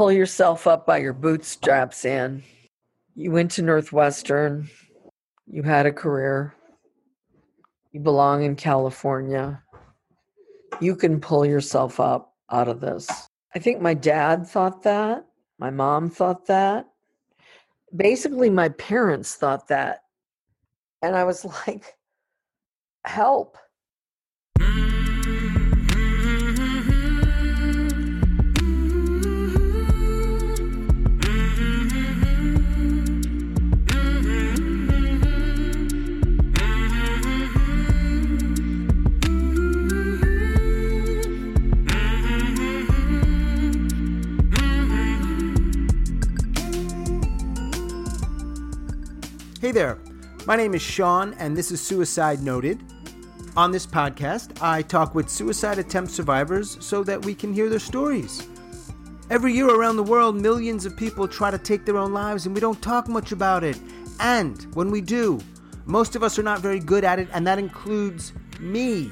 pull yourself up by your bootstraps, Anne. You went to Northwestern. You had a career. You belong in California. You can pull yourself up out of this. I think my dad thought that. My mom thought that. Basically, my parents thought that. And I was like, help. Hey there, my name is Sean, and this is Suicide Noted. On this podcast, I talk with suicide attempt survivors so that we can hear their stories. Every year around the world, millions of people try to take their own lives, and we don't talk much about it. And when we do, most of us are not very good at it, and that includes me.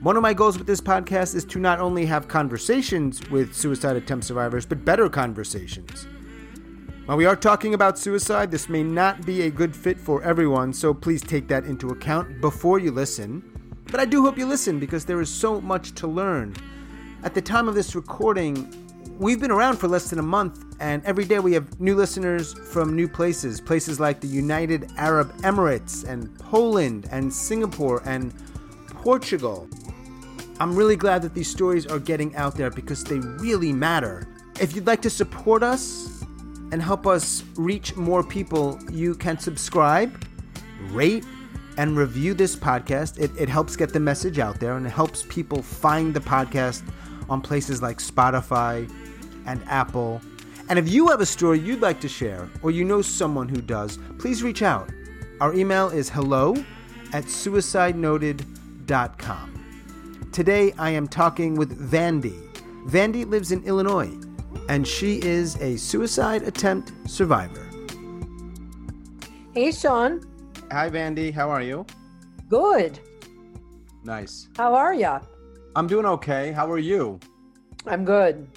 One of my goals with this podcast is to not only have conversations with suicide attempt survivors, but better conversations. While we are talking about suicide, this may not be a good fit for everyone, so please take that into account before you listen. But I do hope you listen because there is so much to learn. At the time of this recording, we've been around for less than a month, and every day we have new listeners from new places. Places like the United Arab Emirates, and Poland, and Singapore, and Portugal. I'm really glad that these stories are getting out there because they really matter. If you'd like to support us, and help us reach more people, you can subscribe, rate, and review this podcast. It, it helps get the message out there and it helps people find the podcast on places like Spotify and Apple. And if you have a story you'd like to share or you know someone who does, please reach out. Our email is hello at suicidenoted.com. Today I am talking with Vandy. Vandy lives in Illinois and she is a suicide attempt survivor. Hey, Sean. Hi, Vandy. How are you? Good. Nice. How are ya? I'm doing okay. How are you? I'm good.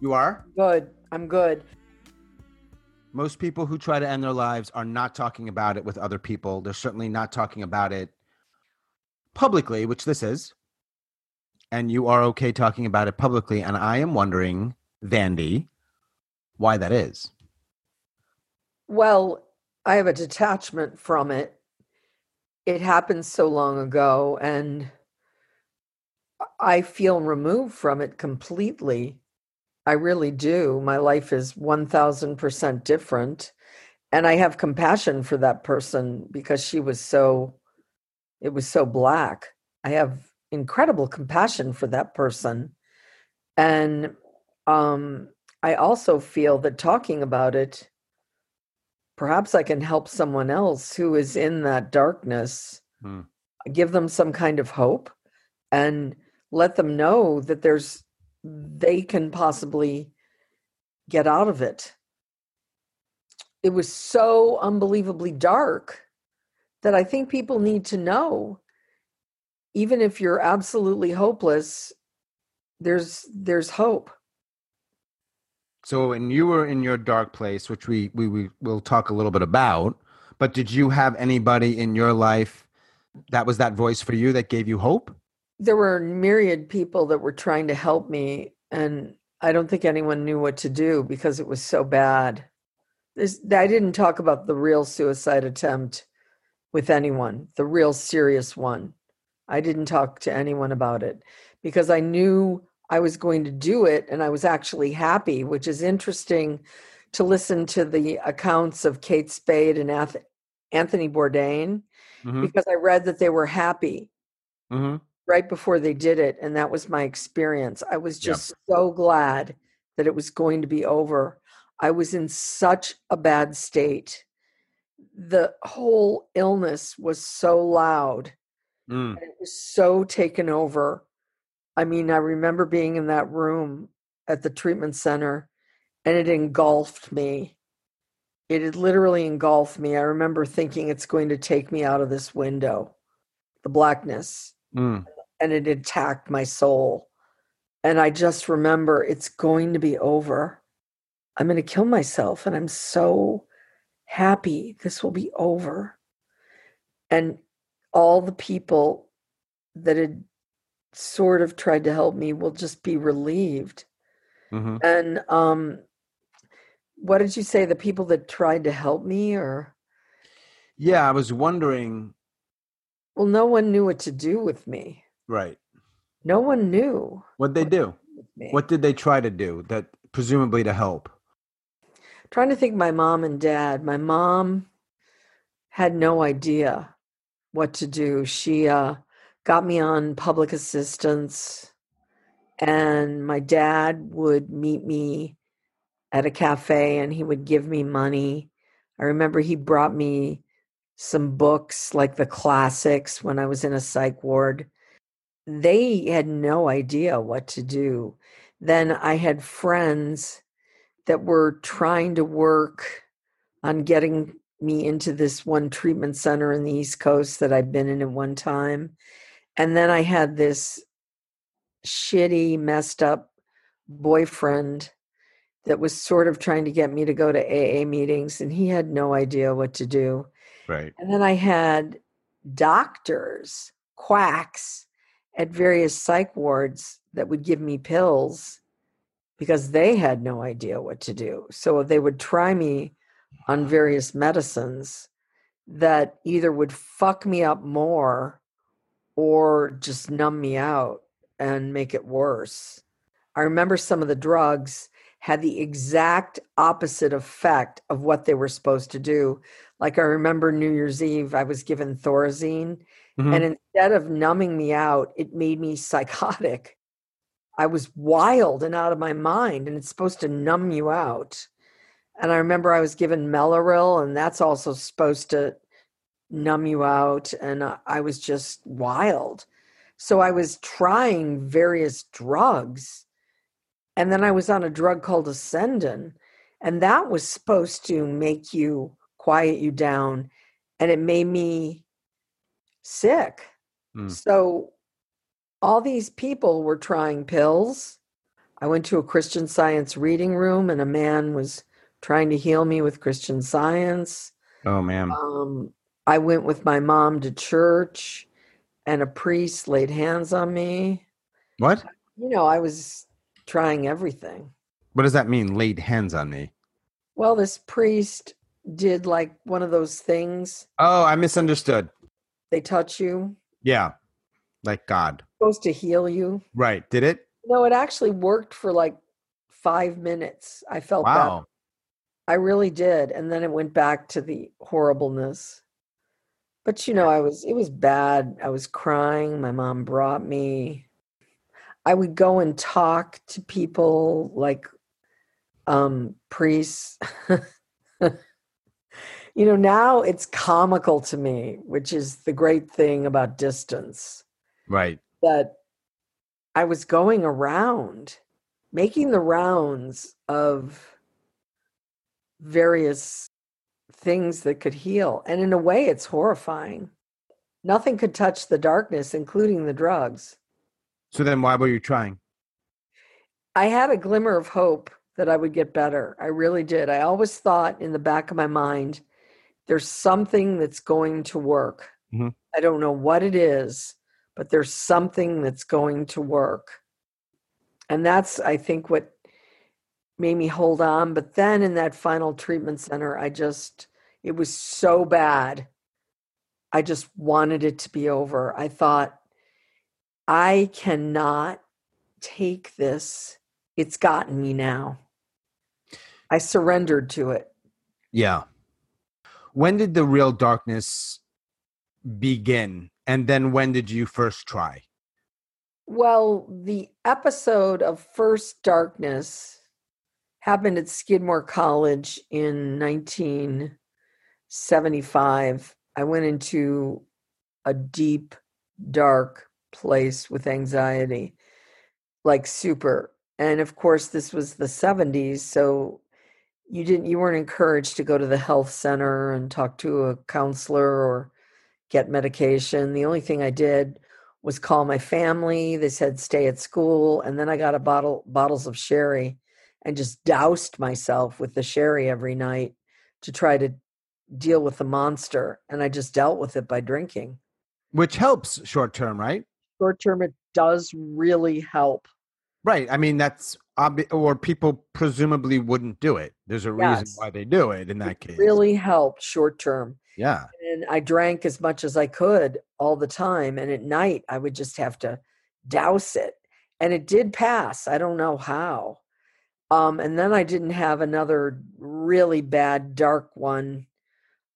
You are? Good. I'm good. Most people who try to end their lives are not talking about it with other people. They're certainly not talking about it publicly, which this is. And you are okay talking about it publicly. And I am wondering Vandy, why that is. Well, I have a detachment from it. It happened so long ago, and I feel removed from it completely. I really do. My life is 1000% different. And I have compassion for that person because she was so, it was so black. I have incredible compassion for that person. And um, I also feel that talking about it, perhaps I can help someone else who is in that darkness, hmm. give them some kind of hope and let them know that there's, they can possibly get out of it. It was so unbelievably dark that I think people need to know even if you're absolutely hopeless there's there's hope so when you were in your dark place, which we we, we will talk a little bit about, but did you have anybody in your life that was that voice for you that gave you hope? There were myriad people that were trying to help me, and I don't think anyone knew what to do because it was so bad. I didn't talk about the real suicide attempt with anyone, the real serious one. I didn't talk to anyone about it because I knew I was going to do it and I was actually happy, which is interesting to listen to the accounts of Kate Spade and Anthony Bourdain mm-hmm. because I read that they were happy mm-hmm. right before they did it. And that was my experience. I was just yep. so glad that it was going to be over. I was in such a bad state. The whole illness was so loud. Mm. it was so taken over I mean, I remember being in that room at the treatment center and it engulfed me. It had literally engulfed me. I remember thinking it's going to take me out of this window, the blackness. Mm. And it attacked my soul. And I just remember it's going to be over. I'm going to kill myself. And I'm so happy this will be over. And all the people that had sort of tried to help me will just be relieved. hmm And um, what did you say? The people that tried to help me, or Yeah, I was wondering. well, no one knew what to do with me. Right. No one knew What'd they what do? do with me. What did they try to do that presumably to help? Trying to think, my mom and dad. My mom had no idea what to do. She uh, got me on public assistance, and my dad would meet me at a cafe and he would give me money. I remember he brought me some books like the classics when I was in a psych ward. They had no idea what to do. Then I had friends that were trying to work on getting me into this one treatment center in the East Coast that I'd been in at one time. And then I had this shitty, messed up boyfriend that was sort of trying to get me to go to AA meetings, and he had no idea what to do. Right. And then I had doctors, quacks at various psych wards that would give me pills because they had no idea what to do. So they would try me on various medicines that either would fuck me up more or just numb me out and make it worse. I remember some of the drugs had the exact opposite effect of what they were supposed to do. Like I remember New Year's Eve, I was given Thorazine, Mhm. and instead of numbing me out, it made me psychotic. I was wild and out of my mind, and it's supposed to numb you out. And I remember I was given Mellaril, and that's also supposed to numb you out. And I I was just wild. So I was trying various drugs. And then I was on a drug called Asendin, and that was supposed to make you quiet you down. And it made me sick. Mm. So all these people were trying pills. I went to a Christian science reading room, and a man was trying to heal me with Christian science. Oh man. Um, I went with my mom to church, and a priest laid hands on me. What? You know, I was trying everything. What does that mean? Laid hands on me. Well, this priest did like one of those things. Oh, I misunderstood. They touch you, Yeah. Like God. supposed to heal you. Right. Did it? No, it actually worked for like five minutes. I felt. Wow. I really did. And then it went back to the horribleness. But you know, I was it was bad. I was crying. My mom brought me. I would go and talk to people like um priests. you know, now it's comical to me, which is the great thing about distance Right. that I was going around making the rounds of various things that could heal. And in a way, it's horrifying. Nothing could touch the darkness, including the drugs. So then why were you trying? I had a glimmer of hope that I would get better. I really did. I always thought in the back of my mind, there's something that's going to work. Mhm. I don't know what it is, but there's something that's going to work. And that's, I think, what made me hold on. But then in that final treatment center, I just, it was so bad. I just wanted it to be over. I thought, I cannot take this. It's gotten me now. I surrendered to it. Yeah. When did the real darkness begin? And then when did you first try? Well, the episode of First Darkness happened at Skidmore College in 1975. I went into a deep, dark place with anxiety, like super. And of course, this was the 70s. So you didn't, you weren't encouraged to go to the health center and talk to a counselor or get medication. The only thing I did was call my family. They said stay at school, and then I got a bottle bottles of sherry and just doused myself with the sherry every night to try to deal with the monster. And I just dealt with it by drinking. Which helps short term, right? Short term, it does really help. Right. I mean, that's obvi- or people presumably wouldn't do it. There's a reason why they do it in that It case. really helped short term. Yeah. and I drank as much as I could all the time. And at night, I would just have to douse it, and it did pass. I don't know how. Um, and then I didn't have another really bad dark one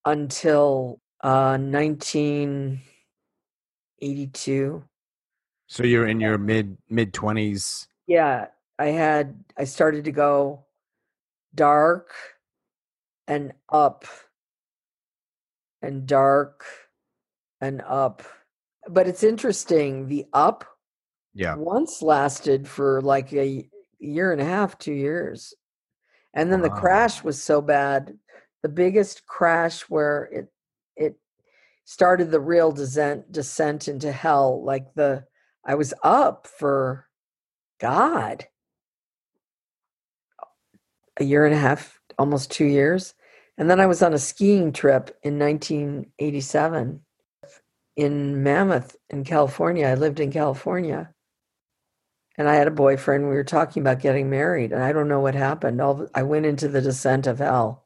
until uh, 1982. So you're in your mid mid twenties. Yeah, I had. I started to go dark and up and dark and up. But it's interesting. The up Yeah. once lasted for like a year and a half, two years. And then the crash was so bad. The biggest crash where it it started the real descent descent into hell. Like the I was up for God. A year and a half, almost two years. And then I was on a skiing trip in 1987 in Mammoth in California. I lived in California. And I had a boyfriend. We were talking about getting married. And I don't know what happened. All I went into the descent of hell.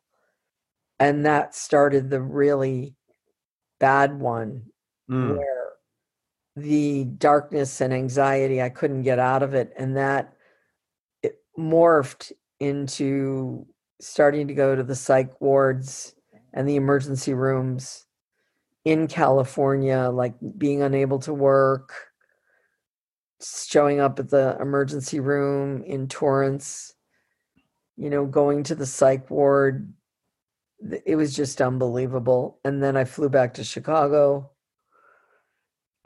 And that started the really bad one Mm. where the darkness and anxiety i couldn't get out of it and that it morphed into starting to go to the psych wards and the emergency rooms in california like being unable to work showing up at the emergency room in torrance you know going to the psych ward. It was just unbelievable and then i flew back to chicago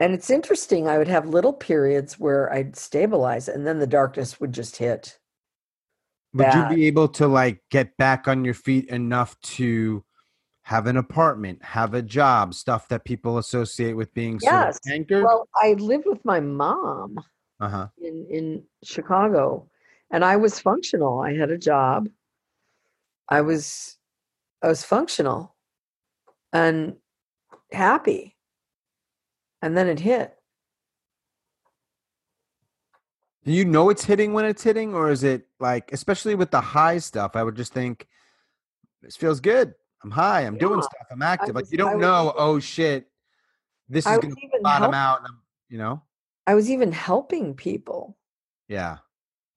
and it's interesting, I would have little periods where I'd stabilize and then the darkness would just hit. Would bad. you be able to like get back on your feet enough to have an apartment, have a job, stuff that people associate with being sort Yes. of anchored? Well, I lived with my mom uh huh. in, in Chicago and I was functional. I had a job. I was I was functional and happy. And then it hit. Do you know it's hitting when it's hitting, or is it like, especially with the high stuff? I would just think this feels good. I'm high. I'm doing stuff. I'm active. like you don't was know. even- Oh shit, this is was gonna even bottom out. And I'm, you know? I was even helping people. Yeah.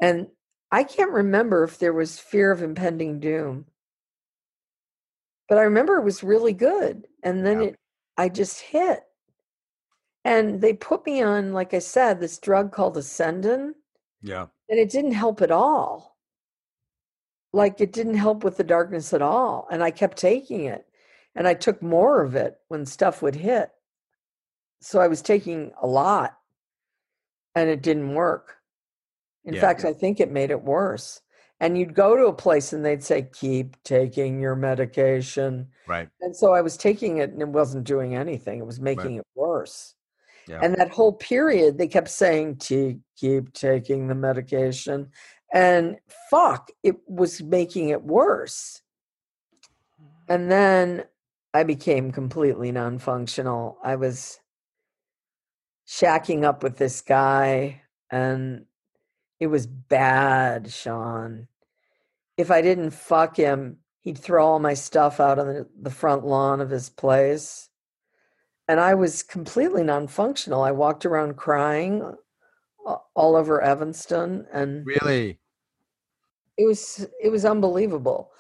And I can't remember if there was fear of impending doom. But I remember it was really good. And then Yeah. it I just hit. And they put me on, like I said, this drug called Asendin, Yeah. and it didn't help at all. Like it didn't help with the darkness at all. And I kept taking it. And I took more of it when stuff would hit. So I was taking a lot and it didn't work. In Yeah. fact, I think it made it worse. And you'd go to a place and they'd say, keep taking your medication. Right. And so I was taking it and it wasn't doing anything. It was making it worse. Yeah. And that whole period, they kept saying to keep taking the medication. And fuck, it was making it worse. Mm. And then I became completely non functional. I was shacking up with this guy, and it was bad, Sean. If I didn't fuck him, he'd throw all my stuff out on the, front lawn of his place. And I was completely non functional. I walked around crying all over Evanston, and Really? it was it was unbelievable.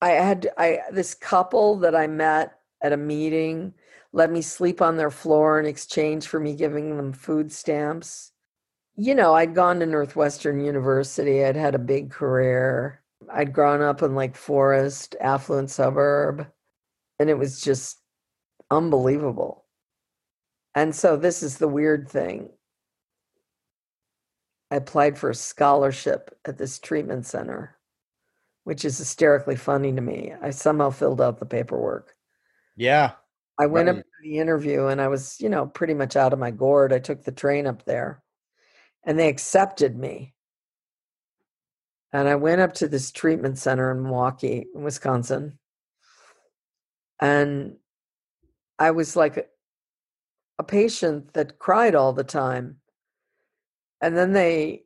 I had i this couple that i met at a meeting let me sleep on their floor in exchange for me giving them food stamps. You know i'd gone to northwestern university i'd had a big career. I'd grown up in lake forest affluent suburb and it was just unbelievable. And so this is the weird thing I applied for a scholarship at this treatment center, which is hysterically funny to me. I somehow filled out the paperwork. Yeah. I went up to the interview and I was, you know, pretty much out of my gourd. I took the train up there and they accepted me. And I went up to this treatment center in Milwaukee, Wisconsin. And I was like a, a patient that cried all the time. And then they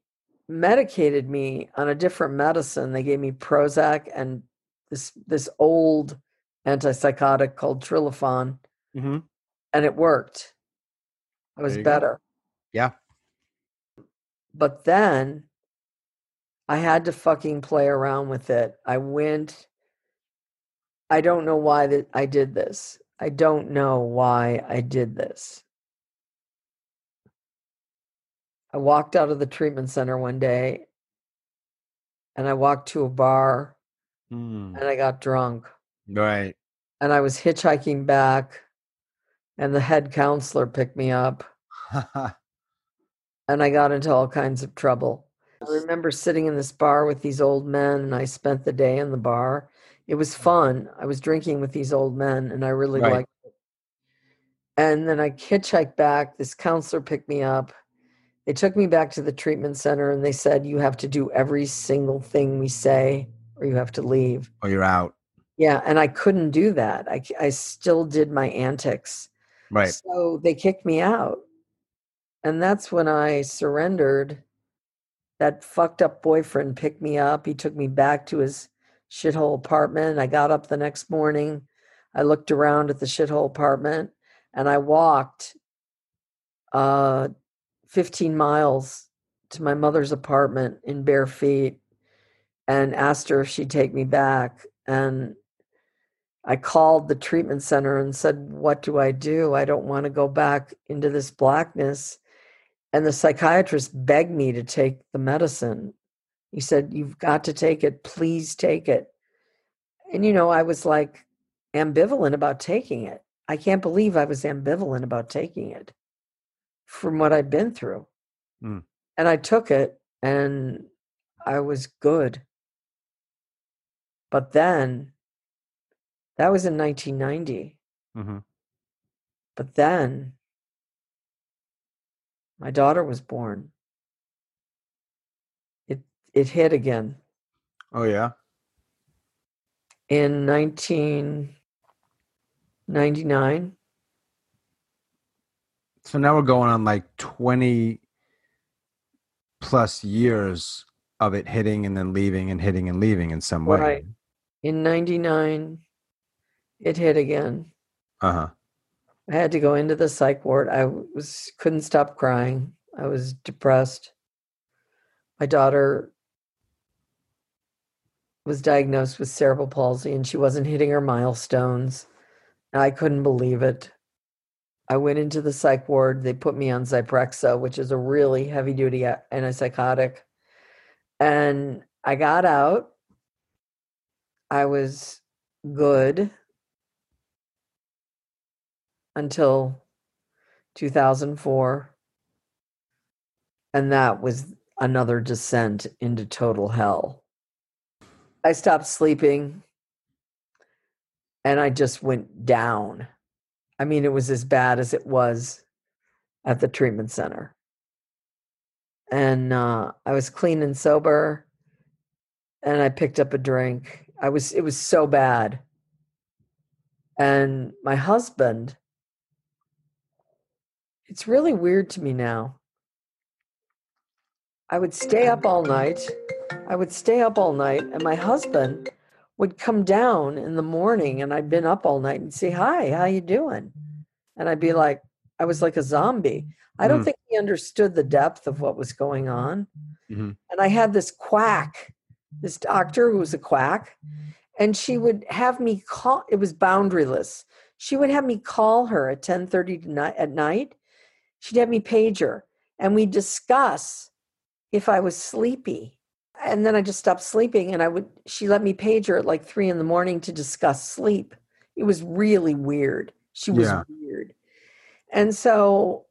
medicated me on a different medicine. They gave me Prozac and this this old antipsychotic called Trilafon, Mm-hmm. and it worked. I was you go. better. Yeah. But then I had to fucking play around with it. I went I don't know why that I did this. I don't know why I did this. I walked out of the treatment center one day and I walked to a bar Mm. and I got drunk Right. and I was hitchhiking back and the head counselor picked me up and I got into all kinds of trouble. I remember sitting in this bar with these old men, and I spent the day in the bar. It was fun. I was drinking with these old men, and I really Right. liked it. And then I hitchhiked back. This counselor picked me up. They took me back to the treatment center, and they said, You have to do every single thing we say, or you have to leave. Or you're out. Yeah, and I couldn't do that. I, I still did my antics. Right. So they kicked me out. And that's when I surrendered. That fucked up boyfriend picked me up. He took me back to his shithole apartment. I got up the next morning. I looked around at the shithole apartment and I walked uh, 15 miles to my mother's apartment in bare feet and asked her if she'd take me back. And I called the treatment center and said, What do I do? I don't want to go back into this blackness. And the psychiatrist begged me to take the medicine. He said, You've got to take it. Please take it. And, you know, I was like ambivalent about taking it. I can't believe I was ambivalent about taking it from what I'd been through. Mm. And I took it and I was good. But then that was in 1990. Mm-hmm. But then my daughter was born. It it hit again Oh yeah. in 1999. So now we're going on like 20 plus years of it hitting and then leaving and hitting and leaving in some way. Right. In 99 it hit again. Uh huh. I had to go into the psych ward. I was couldn't stop crying. I was depressed. My daughter was diagnosed with cerebral palsy and she wasn't hitting her milestones. I couldn't believe it. I went into the psych ward. They put me on Zyprexa, which is a really heavy duty antipsychotic. And I got out. I was good until 2004. And that was another descent into total hell. I stopped sleeping and I just went down. I mean, it was as bad as it was at the treatment center. And uh, I was clean and sober and I picked up a drink. I was, it was so bad. And my husband, it's really weird to me now. I would stay up all night. I would stay up all night, and my husband would come down in the morning, and I'd been up all night and say, "Hi, how you doing?" And I'd be like, I was like a zombie. I don't Mm. think he understood the depth of what was going on. Mhm. And I had this quack, this doctor who was a quack, and she would have me call. It was boundaryless. She would have me call her at ten thirty at night. She'd have me page her, and we'd discuss if I was sleepy. And then I just stopped sleeping, and I would. She let me page her at like three in the morning to discuss sleep. It was really weird. She was Yeah. weird, and so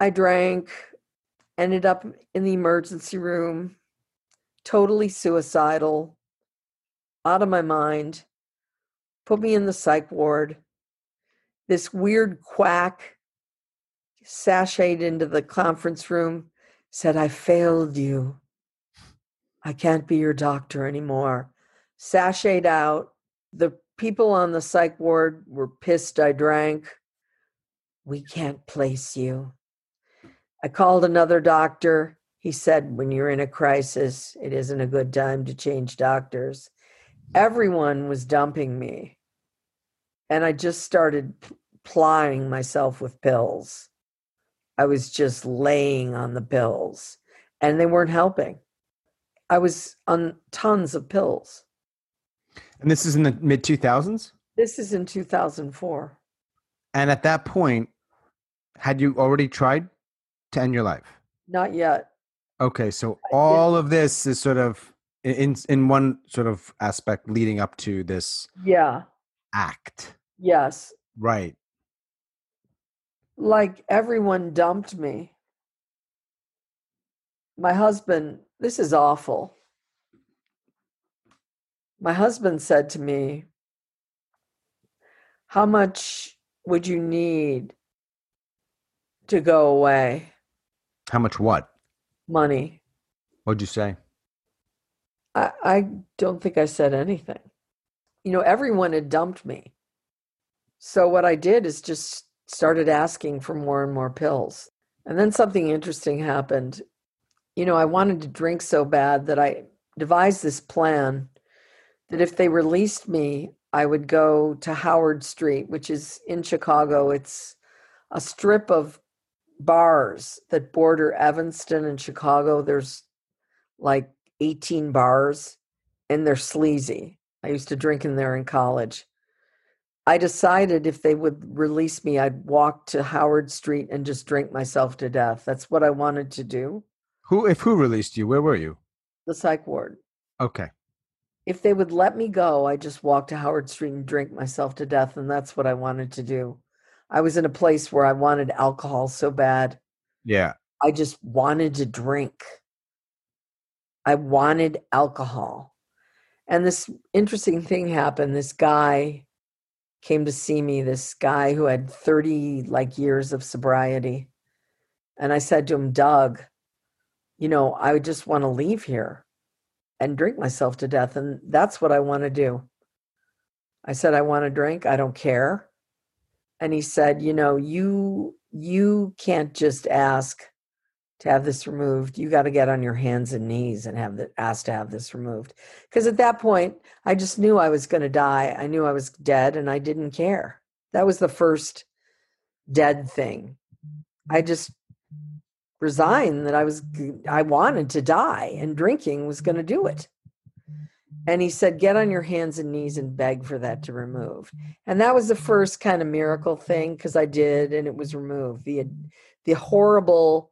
I drank. Ended up in the emergency room, totally suicidal, out of my mind. Put me in the psych ward. this weird quack sashayed into the conference room, said, I failed you. I can't be your doctor anymore. Sashayed out. The people on the psych ward were pissed I drank. We can't place you. I called another doctor. He said, when you're in a crisis, it isn't a good time to change doctors. Everyone was dumping me. And I just started plying myself with pills. I was just laying on the pills and they weren't helping. I was on tons of pills. And this is in the mid 2000s? This is in 2004. And at that point, had you already tried to end your life? Not yet. Okay, so all of this is sort of in in one sort of aspect leading up to this Yeah. act. Yes. Right. Like everyone dumped me. My husband, this is awful. My husband said to me, How much would you need to go away? How much what? Money. What'd you say? I, I don't think I said anything. You know, everyone had dumped me. So what I did is just started asking for more and more pills. And then something interesting happened. You know, I wanted to drink so bad that I devised this plan that if they released me, I would go to Howard Street, which is in Chicago. It's a strip of bars that border Evanston and Chicago. There's like 18 bars and they're sleazy. I used to drink in there in college. I decided if they would release me, I'd walk to Howard Street and just drink myself to death. That's what I wanted to do. Who if who released you? Where were you? The psych ward. Okay. If they would let me go, I just walk to Howard Street and drink myself to death. And that's what I wanted to do. I was in a place where I wanted alcohol so bad. Yeah. I just wanted to drink. I wanted alcohol. And this interesting thing happened. This guy came to see me, this guy who had 30 like years of sobriety. And I said to him, Doug, you know, I just want to leave here and drink myself to death. And that's what I want to do. I said, I want to drink. I don't care. And he said, you know, you you can't just ask to have this removed. You got to get on your hands and knees and have the ask to have this removed. Because at that point, I just knew I was going to die. I knew I was dead, and I didn't care. That was the first dead thing. I just resigned that I was I wanted to die, and drinking was going to do it. And he said, Get on your hands and knees and beg for that to remove. And that was the first kind of miracle thing because I did, and it was removed. The, the horrible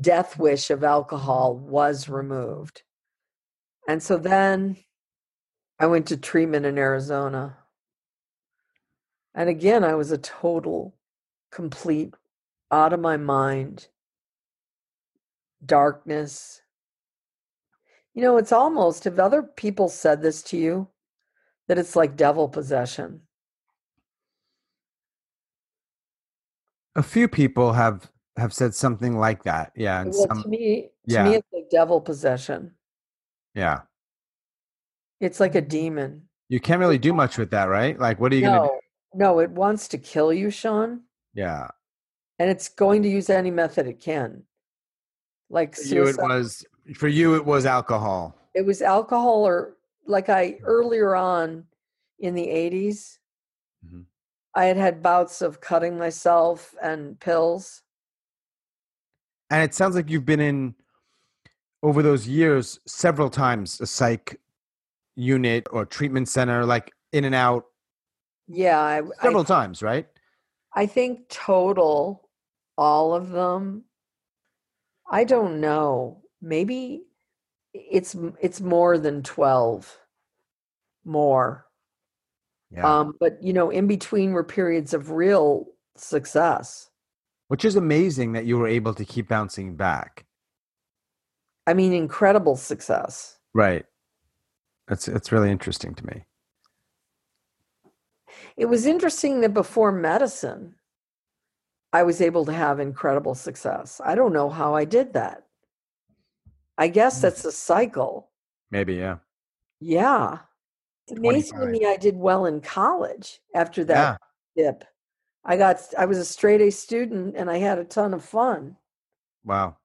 death wish of alcohol was removed. And so then I went to treatment in Arizona. And again, I was a total, complete, out of my mind, darkness, you know, it's almost, have other people said this to you, that it's like devil possession? A few people have have said something like that. Yeah. And well, some, to me, to yeah. me, it's like devil possession. yeah. It's like a demon. You can't really do much with that, right? Like, what are you going to do? No, no, it wants to kill you, Sean, Yeah. and it's going to use any method it can. Like For you, it was for you. It was alcohol. it was alcohol or like I earlier on in the 80s, Mhm. I had had bouts of cutting myself and pills. And it sounds like you've been in over those years several times a psych unit or treatment center, like in and out Yeah, I, I several times, right? I think total, all of them. I don't know. Maybe it's it's more than twelve. More, Yeah. um, but you know, in between were periods of real success. Which is amazing that you were able to keep bouncing back. I mean, incredible success. Right. That's it's really interesting to me. It was interesting that before medicine, I was able to have incredible success. I don't know how I did that. I guess Mm. that's a cycle. Maybe, yeah. Yeah. It's amazing to me I did well in college after Yeah. that dip. I got I was a straight A student and I had a ton of fun. Wow.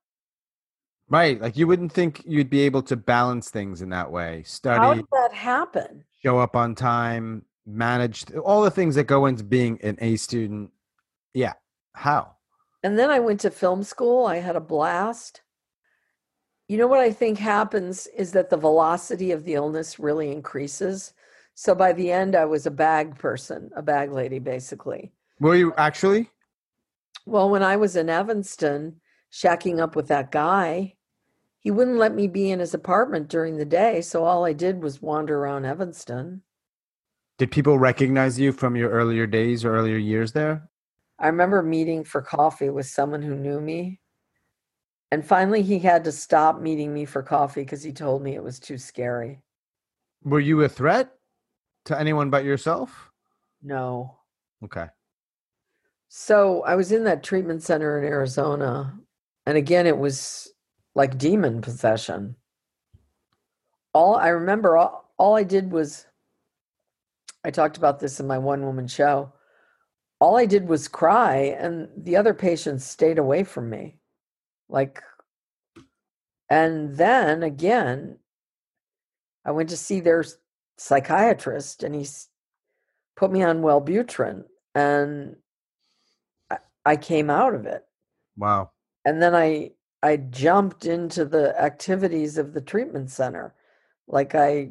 Right. Like you wouldn't think you'd be able to balance things in that way. Study How did that happen? show up on time, manage all the things that go into being an A student. Yeah. How? And then I went to film school. I had a blast. You know what I think happens is that the velocity of the illness really increases. So by the end, I was a bag person, a bag lady, basically. Were you actually? Well, when I was in Evanston, shacking up with that guy, he wouldn't let me be in his apartment during the day. So all I did was wander around Evanston. Did people recognize you from your earlier days or earlier years there? I remember meeting for coffee with someone who knew me. And finally, he had to stop meeting me for coffee because he told me it was too scary. Were you a threat to anyone but yourself? No. Okay. So I was in that treatment center in Arizona. And again, it was like demon possession. All I remember, all, all I did was, I talked about this in my one woman show. All I did was cry, and the other patients stayed away from me. Like, and then again, I went to see their psychiatrist, and he's put me on Wellbutrin, and I, I came out of it. Wow. And then I I jumped into the activities of the treatment center, like I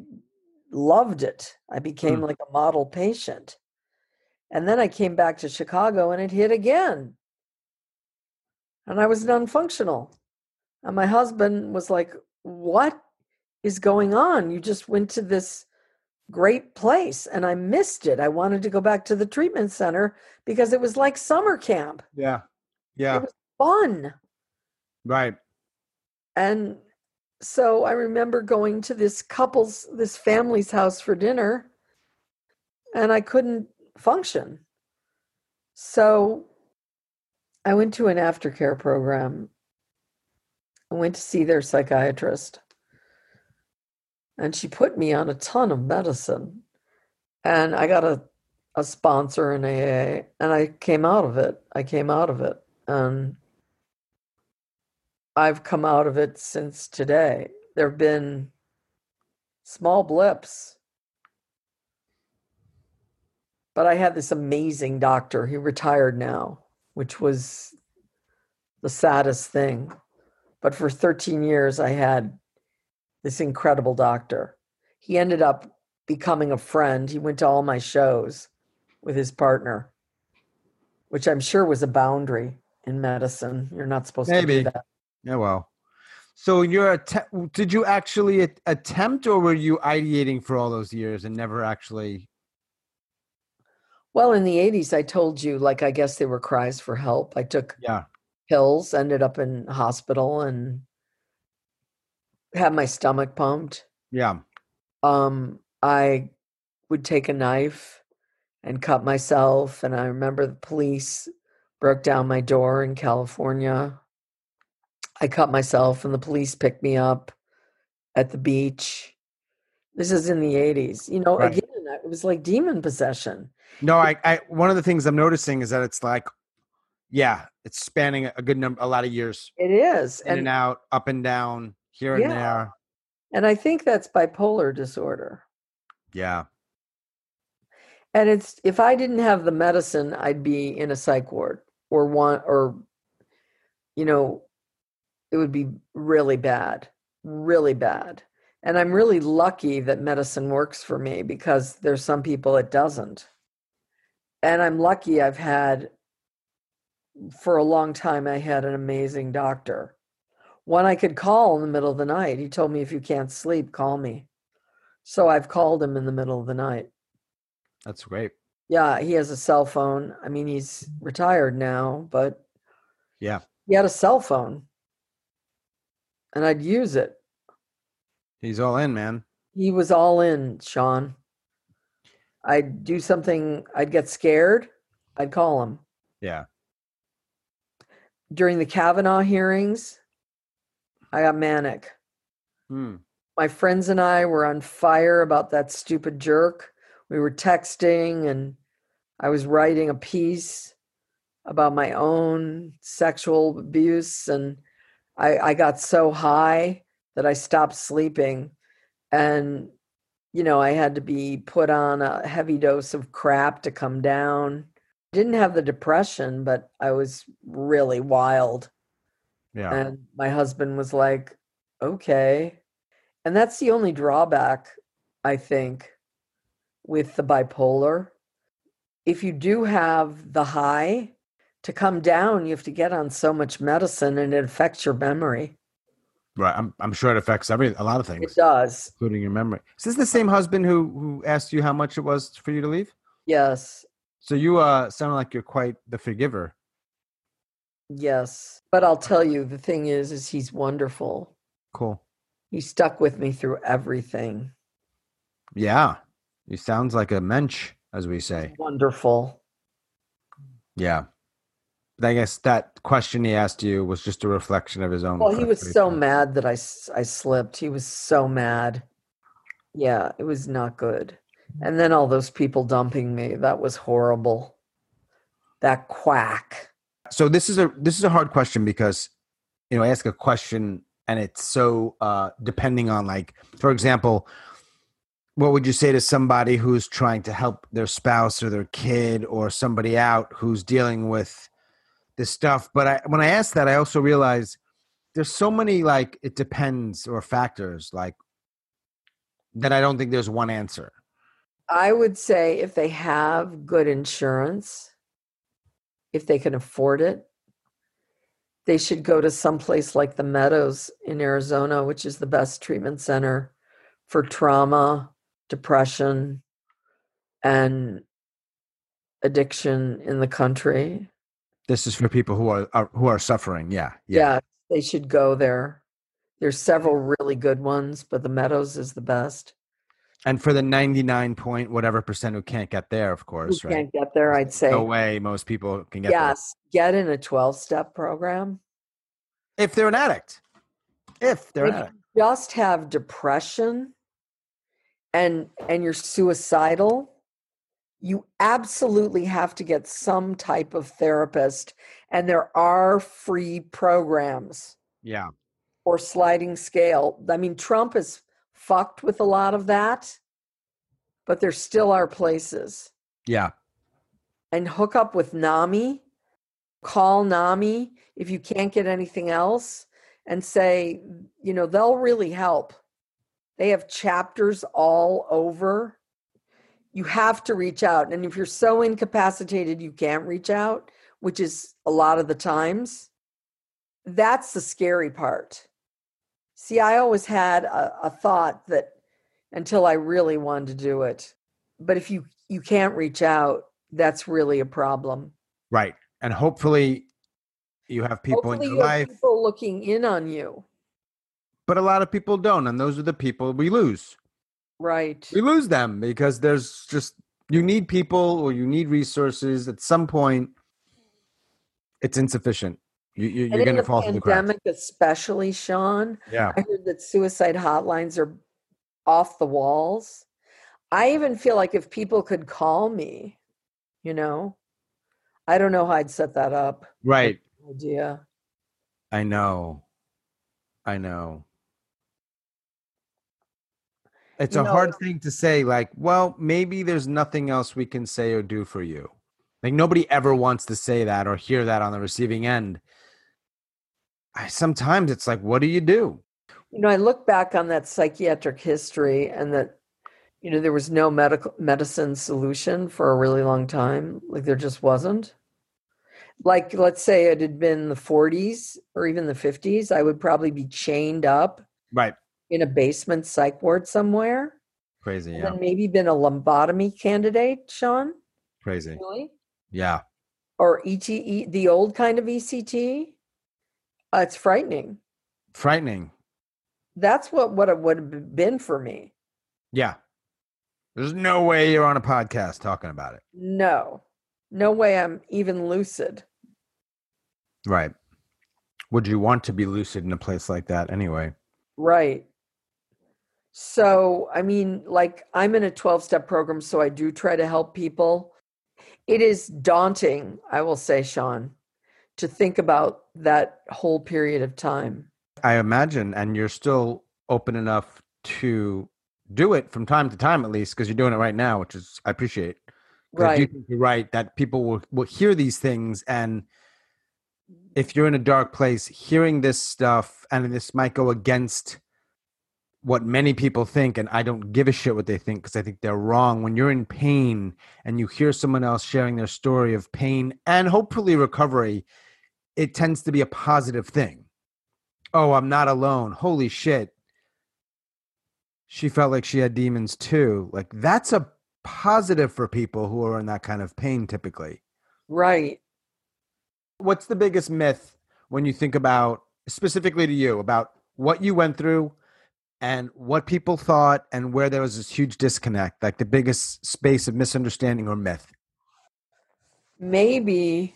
loved it. I became Hmm. like a model patient, and then I came back to Chicago, and it hit again, and I was non-functional. And my husband was like, "What is going on? You just went to this." great place and I missed it. I wanted to go back to the treatment center because it was like summer camp. Yeah. Yeah. It was Fun. Right. And so I remember going to this couple's, this family's house for dinner, and I couldn't function. So I went to an aftercare program. I went to see their psychiatrist, and she put me on a ton of medicine. And I got a, a sponsor in AA, and I came out of it. I came out of it. And I've come out of it since today. There have been small blips. But I had this amazing doctor. He retired now, which was the saddest thing. But for 13 years, I had this incredible doctor. He ended up becoming a friend. He went to all my shows with his partner, which I'm sure was a boundary in medicine. You're not supposed to do that. Yeah. Well. So you're att- did you actually attempt or were you ideating for all those years and never actually Well, in the 80s, I told you, like, I guess they were cries for help. I took Yeah. pills, ended up in hospital, and had my stomach pumped. Yeah. Um, I would take a knife and cut myself. And I remember the police broke down my door in California. I cut myself, and the police picked me up at the beach. This is in the 80s. You know, Right. again, was like demon possession. No, I, I one of the things I'm noticing is that it's like yeah, it's spanning a good number a lot of years. It is. In and, And, out, up and down, here and there. and I think that's bipolar disorder. Yeah. And it's if I didn't have the medicine, I'd be in a psych ward or one or you know, it would be really bad, really bad. And I'm really lucky that medicine works for me because there's some people it doesn't. And I'm lucky I've had for a long time I had an amazing doctor. One I could call in the middle of the night. He told me if you can't sleep, call me. So I've called him in the middle of the night. That's great. Yeah, he has a cell phone. I mean, he's retired now, but Yeah. he had a cell phone. And I'd use it. He's all in, man. He was all in, Sean. I'd do something, I'd get scared, I'd call him. Yeah. During the Kavanaugh hearings, I got manic. Hmm. My friends and I were on fire about that stupid jerk. We were texting and I was writing a piece about my own sexual abuse and I, I got so high that I stopped sleeping and you know I had to be put on a heavy dose of crap to come down. Didn't have the depression, but I was really wild. Yeah. And my husband was like, okay. And that's the only drawback, I think, with the bipolar. If you do have the high, to come down, you have to get on so much medicine and it affects your memory. Right. I'm, I'm sure it affects every a lot of things, It does. including your memory. Is this the same husband who who asked you how much it was for you to leave? Yes. So you uh sound like you're quite the forgiver. Yes. But I'll tell you, the thing is, is he's wonderful. Cool. He stuck with me through everything. Yeah. He sounds like a mensch, as we say. Wonderful. Yeah. I guess that question he asked you was just a reflection of his own. Well, he was so mad that I, I slipped. He was so mad. Yeah, it was not good. And then all those people dumping me, that was horrible. That quack. So this is a this is a hard question because you know I ask a question and it's so uh depending on like for example what would you say to somebody who's trying to help their spouse or their kid or somebody out who's dealing with this stuff but I when I ask that I also realize there's so many like it depends or factors like that I don't think there's one answer. I would say if they have good insurance, if they can afford it, they should go to some place like the Meadows in Arizona, which is the best treatment center for trauma, depression, and addiction in the country. This is for people who are, are who are suffering. Yeah. Yeah. yeah. they should go there. There's several really good ones, but the Meadows is the best. And for the 99 point whatever percent who can't get there, of Who course, right? can't get there, I'd say. No way most people can get yes, get in a 12 step program. If they're an addict. If they're an addict. just have depression and and you're suicidal you absolutely have to get some type of therapist and there are free programs Yeah. or sliding scale i mean trump has fucked with a lot of that but there still are places Yeah. and hook up with NAMI. Call NAMI if you can't get anything else and say, you know, they'll really help. They have chapters all over. You have to reach out. And if you're so incapacitated you can't reach out, which is a lot of the times, that's the scary part. See, I always had a, a thought that until I really wanted to do it. But if you you can't reach out, that's really a problem. Right. And hopefully you have people Hopefully in your have life, people looking in on you. but a lot of people don't. And those are the people we lose. Right. We lose them because there's just, you need people or you need resources. At some point, it's insufficient. you, you, you're going to fall through the cracks. pandemic, especially, Sean, Yeah. I heard that suicide hotlines are off the walls. I even feel like if people could call me, you know, I don't know how I'd set that up. Right. Idea. I know. I know. It's a know, hard thing to say, like, well, maybe there's nothing else we can say or do for you. Like, nobody ever wants to say that or hear that on the receiving end. I, sometimes it's like, what do you do? You know, I look back on that psychiatric history and that, you know, there was no medical medicine solution for a really long time. Like there just wasn't. Like, let's say it had been the 40s or even the 50s, I would probably be chained up Right. In a basement psych ward somewhere. Crazy. And Yeah. maybe been a lobotomy candidate, Sean. Crazy. Really? Yeah. Or ETE, the old kind of ECT. Uh, it's frightening. Frightening. That's what, what it would have been for me. Yeah. There's no way you're on a podcast talking about it. No. No way I'm even lucid. Right. Would you want to be lucid in a place like that anyway? Right. So, I mean, like I'm in a 12 step program, so I do try to help people. It is daunting, I will say, Sean, to think about that whole period of time. I imagine, and you're still open enough to do it from time to time, at least, because you're doing it right now, which is I appreciate. Right. I do think you're right that people will, will hear these things and if you're in a dark place, hearing this stuff and this might go against what many people think, and I don't give a shit what they think because I think they're wrong. When you're in pain and you hear someone else sharing their story of pain and hopefully recovery, it tends to be a positive thing. Oh, I'm not alone. Holy shit. She felt like she had demons too. Like that's a positive for people who are in that kind of pain typically. Right. What's the biggest myth when you think about specifically to you about what you went through and what people thought and where there was this huge disconnect, like the biggest space of misunderstanding or myth? Maybe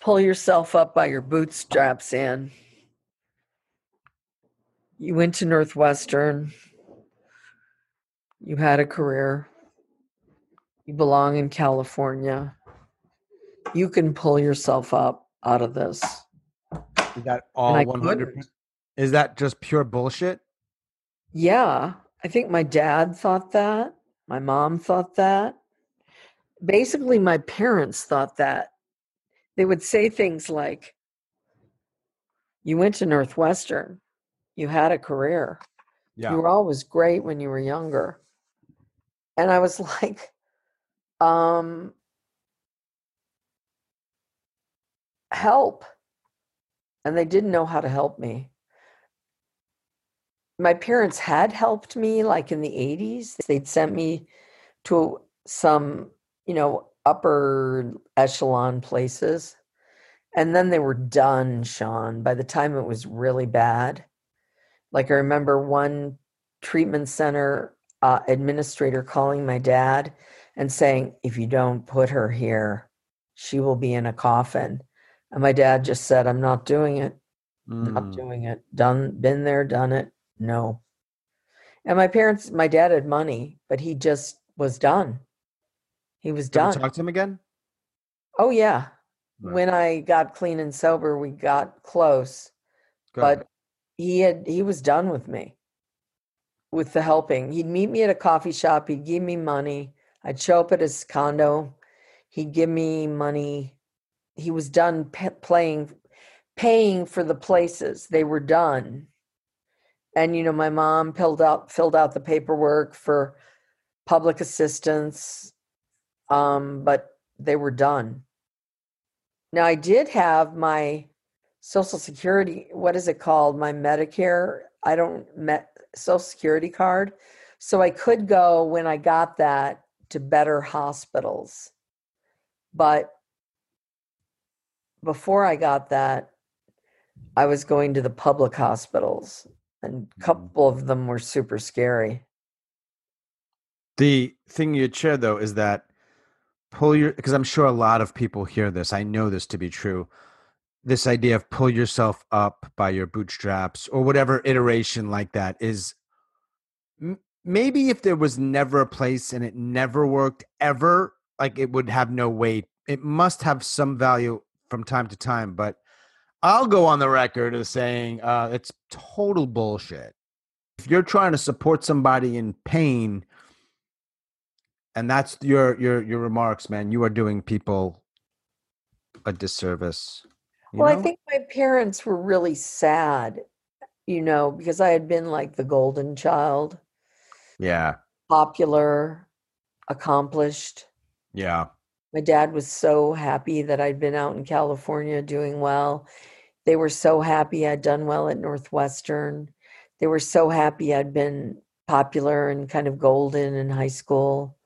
pull yourself up by your bootstraps, Ann. You went to Northwestern. You had a career. You belong in California. You can pull yourself up out of this. Is that all 100. Is that just pure bullshit? Yeah, I think my dad thought that. My mom thought that. Basically, my parents thought that. They would say things like, You went to Northwestern, you had a career, Yeah. you were always great when you were younger. And I was like, um, help. And they didn't know how to help me. My parents had helped me like in the 80s. They'd sent me to some, you know, upper echelon places. And then they were done, Sean, by the time it was really bad. Like I remember one treatment center uh, administrator calling my dad and saying, if you don't put her here, she will be in a coffin. And my dad just said, I'm not doing it, not Mm. doing it. Done, been there, done it. No. And my parents, my dad had money, but he just was done. He was Did you done. talk to him again? Oh, yeah. Right. When I got clean and sober, we got close, Good. but he had, he was done with me with the helping. He'd meet me at a coffee shop. He'd give me money. I'd show up at his condo. He'd give me money. He was done p- playing, paying for the places. They were done. And you know, my mom filled out filled out the paperwork for public assistance, um, but they were done. Now I did have my Social Security. What is it called? My Medicare. I don't met Social Security card, so I could go when I got that to better hospitals. But before I got that, I was going to the public hospitals, and a couple of them were super scary. The thing you'd share though is that pull your because I'm sure a lot of people hear this. I know this to be true. This idea of pull yourself up by your bootstraps or whatever iteration like that is maybe if there was never a place and it never worked ever, like it would have no weight. It must have some value from time to time, but I'll go on the record as saying uh, it's total bullshit. If you're trying to support somebody in pain, and that's your your your remarks, man, you are doing people a disservice. you Well, I think my parents were really sad, you know, because I had been like the golden child, yeah, popular, accomplished. yeah, My dad was so happy that I'd been out in California doing well. They were so happy I'd done well at Northwestern. They were so happy I'd been popular and kind of golden in high school.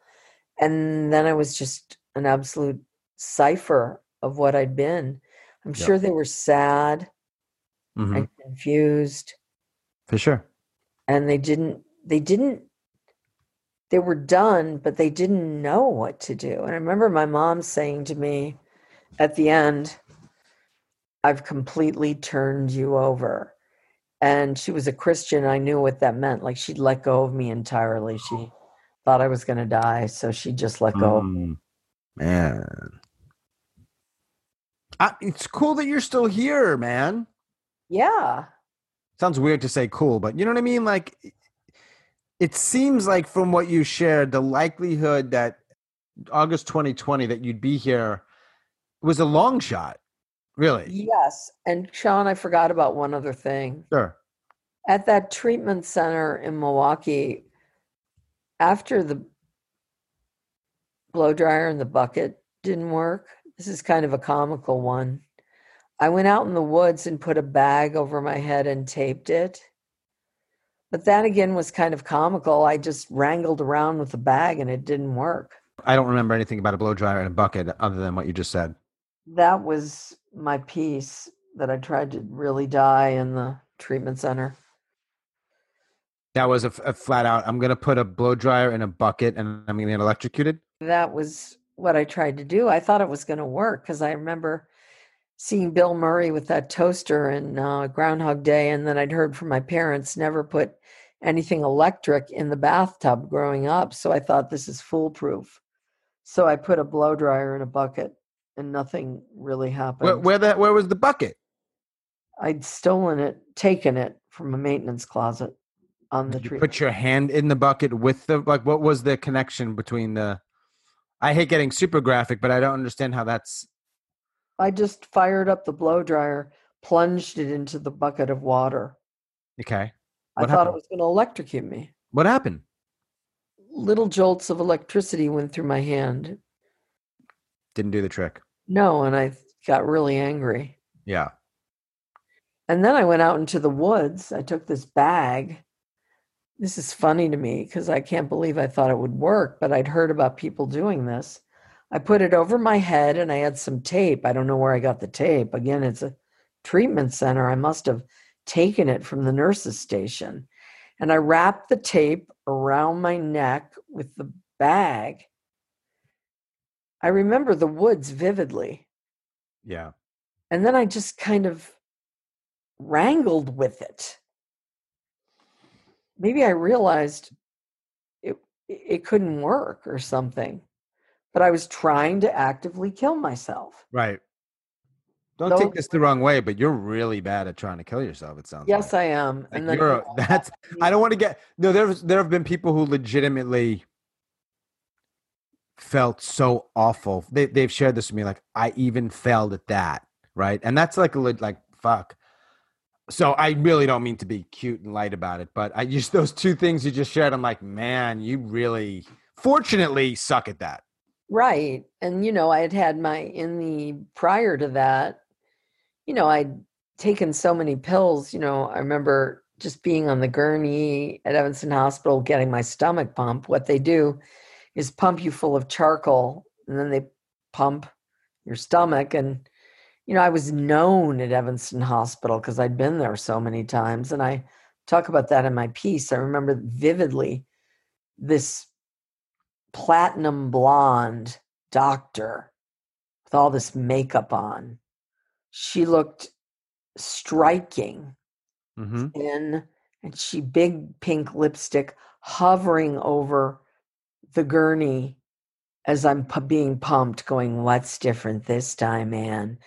And then I was just an absolute cipher of what I'd been. I'm Yep. sure they were sad mhm, and confused for sure. and they didn't they didn't they were done, but they didn't know what to do. And I remember my mom saying to me at the end, I've completely turned you over. And she was a Christian. I knew what that meant. Like she'd let go of me entirely. She thought I was going to die. So she just let go. Mm, man. I, it's cool that you're still here, man. Yeah. Sounds weird to say cool, but you know what I mean? Like, it seems like from what you shared, the likelihood that August 2020 that you'd be here was a long shot. Really? Yes. And Sean, I forgot about one other thing. Sure. At that treatment center in Milwaukee, after the blow dryer and the bucket didn't work, this is kind of a comical one. I went out in the woods and put a bag over my head and taped it. But that again was kind of comical. I just wrangled around with the bag and it didn't work. I don't remember anything about a blow dryer and a bucket other than what you just said. That was my piece that I tried to really die in the treatment center. That was a, a flat out. I'm gonna put a blow dryer in a bucket and I'm gonna get electrocuted. That was what I tried to do. I thought it was going to work because I remember seeing Bill Murray with that toaster in uh, Groundhog Day, and then I'd heard from my parents never put anything electric in the bathtub growing up. So I thought this is foolproof. So I put a blow dryer in a bucket, and nothing really happened. Where, where that? Where was the bucket? I'd stolen it, taken it from a maintenance closet on the Did you tree. put your hand in the bucket with the like? What was the connection between the? I hate getting super graphic, but I don't understand how that's. I just fired up the blow dryer, plunged it into the bucket of water. Okay. I What thought happened? it was going to electrocute me. What happened? Little jolts of electricity went through my hand. Didn't do the trick. No, and I got really angry. Yeah. And then I went out into the woods. I took this bag. This is funny to me because I can't believe I thought it would work, but I'd heard about people doing this. I put it over my head and I had some tape. I don't know where I got the tape. Again, it's a treatment center. I must have taken it from the nurse's station. And I wrapped the tape around my neck with the bag. I remember the woods vividly. Yeah. And then I just kind of wrangled with it. Maybe I realized it it couldn't work or something. But I was trying to actively kill myself. Right. Don't take this the wrong way, but you're really bad at trying to kill yourself. It sounds. Like yes, like. I am. Like And then you're that's. I don't want to get no. There there have been people who legitimately felt so awful. They they've shared this with me. Like I even failed at that, right? And that's like a like fuck. So I really don't mean to be cute and light about it, but I just those two things you just shared. I'm like, man, you really, fortunately, suck at that. Right. And, you know, I had had my, in the prior to that, you know, I'd taken so many pills. You know, I remember just being on the gurney at Evanston Hospital getting my stomach pumped. What they do is pump you full of charcoal and then they pump your stomach. And, you know, I was known at Evanston Hospital because I'd been there so many times. And I talk about that in my piece. I remember vividly this platinum blonde doctor with all this makeup on. She looked striking Mm-hmm. in and she big pink lipstick hovering over the gurney as I'm pu- being pumped going what's different this time man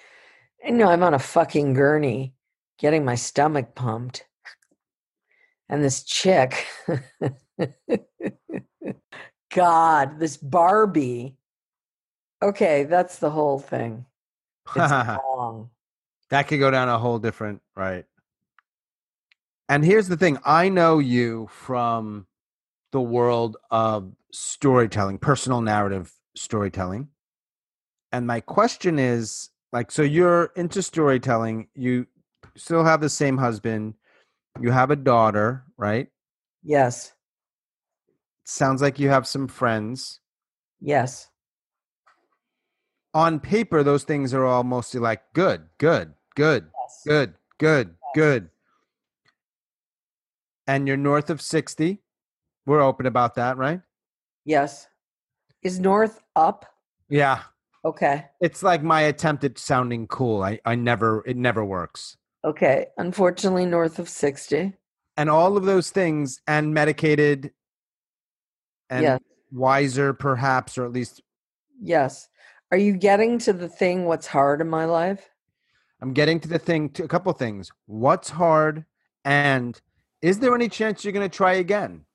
and you know I'm on a fucking gurney getting my stomach pumped. And this chick god this barbie. Okay that's the whole thing. It's long That could go down a whole different right. And here's the thing: I know you from the world of storytelling, personal narrative storytelling. And my question is, like, so you're into storytelling. You still have the same husband. You have a daughter, right? yes Sounds like you have some friends. yes On paper, those things are all mostly like good, good, good, yes Good, good, good. And you're north of 60. We're open about that, right? Yes. Is north up? Yeah. Okay. It's like my attempt at sounding cool. I, I never it never works. Okay. Unfortunately, north of 60. And all of those things and medicated and Yes. wiser perhaps or at least Yes. Are you getting to the thing what's hard in my life? I'm getting to the thing to a couple things. What's hard and is there any chance you're going to try again?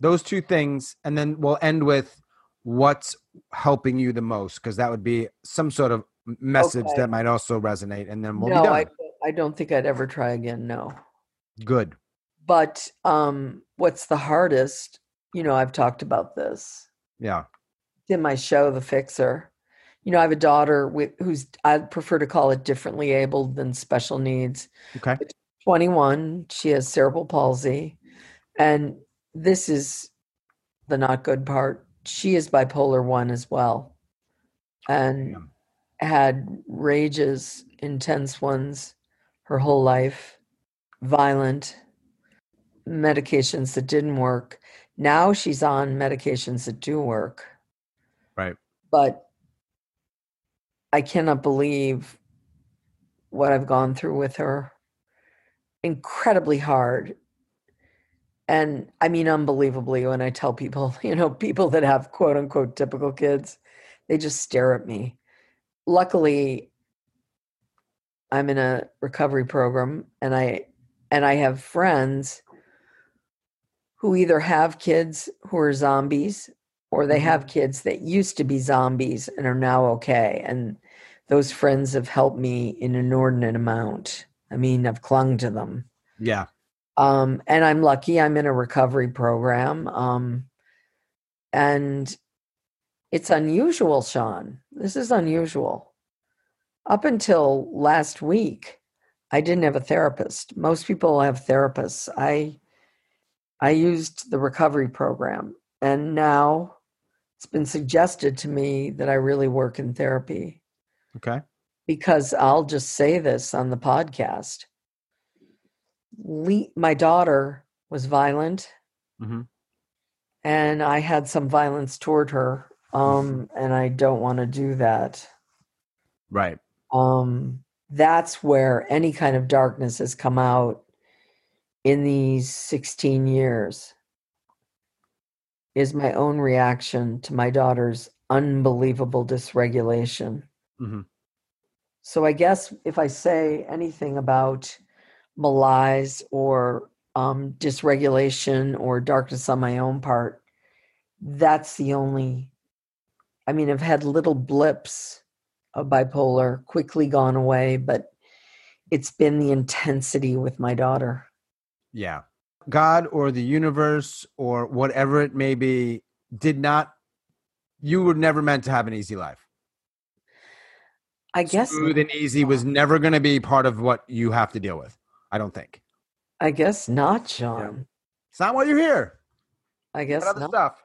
Those two things and then we'll end with what's helping you the most because that would be some sort of message Okay. that might also resonate and then we'll no, be done. I, I don't think I'd ever try again. No. Good. But um, what's the hardest? You know, I've talked about this Yeah. in my show, The Fixer. You know, I have a daughter with, who's, I'd prefer to call it differently abled than special needs. Okay. 21. She has cerebral palsy. And this is the not good part. She is bipolar one as well. And had rages, intense ones, her whole life, violent, medications that didn't work. Now she's on medications that do work. Right. But I cannot believe what I've gone through with her. Incredibly hard. And I mean, unbelievably, when I tell people, you know, people that have quote unquote typical kids, they just stare at me. Luckily, I'm in a recovery program and I and I have friends who either have kids who are zombies or they mm-hmm. have kids that used to be zombies and are now okay. And those friends have helped me in an inordinate amount. I mean, I've clung to them. Yeah. Um, and I'm lucky I'm in a recovery program. Um, and it's unusual, Sean. This is unusual. Up until last week, I didn't have a therapist. Most people have therapists. I I used the recovery program, and now it's been suggested to me that I really work in therapy Okay. because I'll just say this on the podcast. Le- my daughter was violent, hmm and I had some violence toward her, um, and I don't want to do that. Right. Um, that's where any kind of darkness has come out in these 16 years is my own reaction to my daughter's unbelievable dysregulation. Hmm So I guess if I say anything about malaise or um, dysregulation or darkness on my own part, that's the only. I mean, I've had little blips of bipolar, quickly gone away, but it's been the intensity with my daughter. Yeah. God or the universe or whatever it may be did not, you were never meant to have an easy life. I guess. Smooth and easy was never going to be part of what you have to deal with. I don't think. I guess not, Sean. It's not why you're here. I guess Got other not. stuff.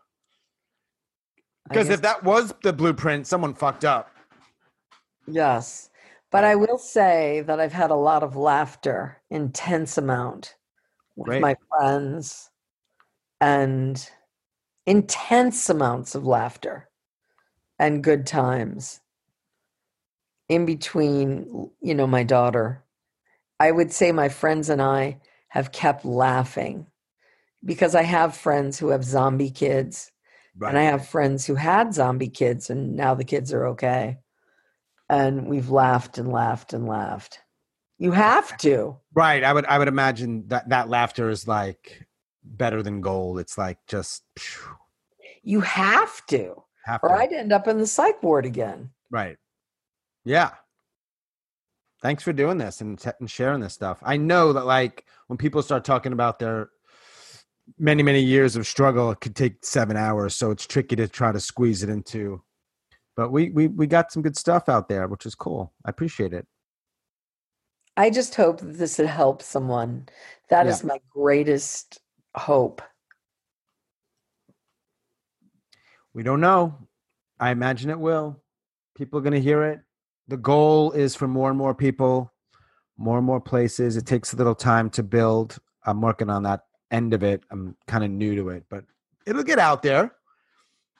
Because if that was the blueprint, someone fucked up. Yes. But I will say that I've had a lot of laughter, intense amount with Great. my friends and intense amounts of laughter and good times in between, you know, my daughter. I would say my friends and I have kept laughing because I have friends who have zombie kids Right. and I have friends who had zombie kids and now the kids are okay. And we've laughed and laughed and laughed. You have to. right. I would I would imagine that that laughter is like better than gold. It's like just phew, You have to. have Or to. I'd end up in the psych ward again. Right. Yeah. Thanks for doing this and, t- and sharing this stuff. I know that like when people start talking about their many many years of struggle, it could take seven hours, so it's tricky to try to squeeze it into. But we we we got some good stuff out there, which is cool. I appreciate it. I just hope that this would help someone. That is Yeah. my greatest hope. We don't know. I imagine it will. People are going to hear it. The goal is for more and more people, more and more places. It takes a little time to build. I'm working on that end of it. I'm kind of new to it, but it'll get out there.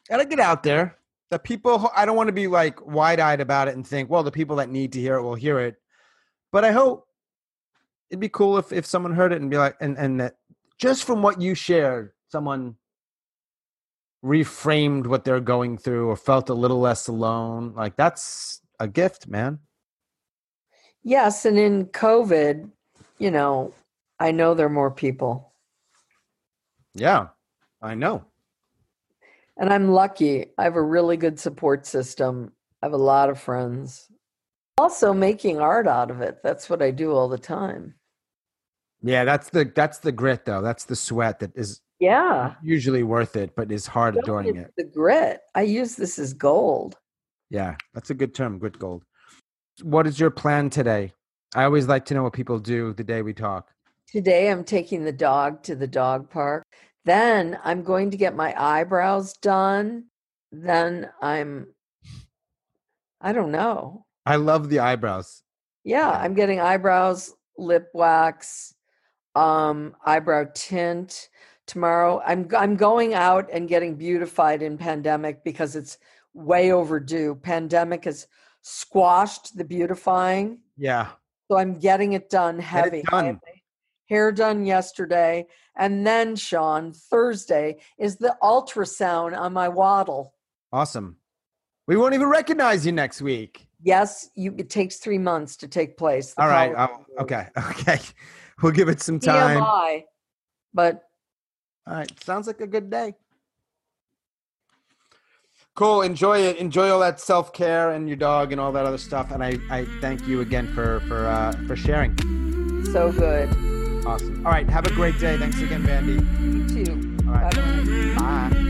gotta get out there. The people, I don't want to be like wide eyed about it and think, well, the people that need to hear it will hear it. But I hope it'd be cool if, if someone heard it and be like, and, and that just from what you shared, someone reframed what they're going through or felt a little less alone. Like that's a gift, man. Yes. And in COVID, you know, I know there are more people. Yeah, I know. And I'm lucky. I have a really good support system. I have a lot of friends. Also making art out of it. That's what I do all the time. Yeah, that's the that's the grit though. That's the sweat that is Yeah. usually worth it, but is hard during it. The grit. I use this as gold. Yeah, that's a good term, grit gold. What is your plan today? I always like to know what people do the day we talk. Today I'm taking the dog to the dog park. Then I'm going to get my eyebrows done. Then I'm I don't know. I love the eyebrows. Yeah, I'm getting eyebrows, lip wax, um, eyebrow tint. Tomorrow I'm I'm going out and getting beautified in pandemic because it's way overdue. Pandemic has squashed the beautifying. Yeah. So I'm getting it done heavy. I done. Hair done yesterday. And then, Sean, Thursday is the ultrasound on my wattle. Awesome. We won't even recognize you next week. Yes, you, it takes three months to take place. All right. okay. Okay. We'll give it some time. TMI. But All right. Sounds like a good day. Cool. Enjoy it. Enjoy all that self care and your dog and all that other stuff. And I, I thank you again for for uh, for sharing. so good. Awesome. All right. Have a great day. Thanks again, Vandy. You too. All right. Bye-bye. Bye.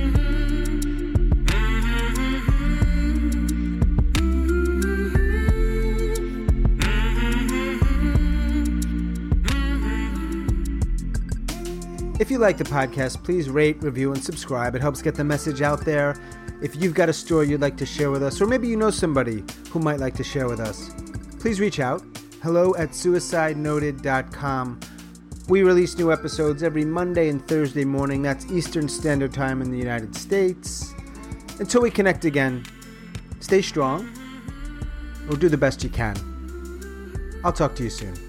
If you like the podcast, please rate, review, and subscribe. It helps get the message out there. If you've got a story you'd like to share with us, or maybe you know somebody who might like to share with us, please reach out. Hello at suicidenoted.com. We release new episodes every Monday and Thursday morning. That's Eastern Standard Time in the United States. Until we connect again, stay strong or do the best you can. I'll talk to you soon.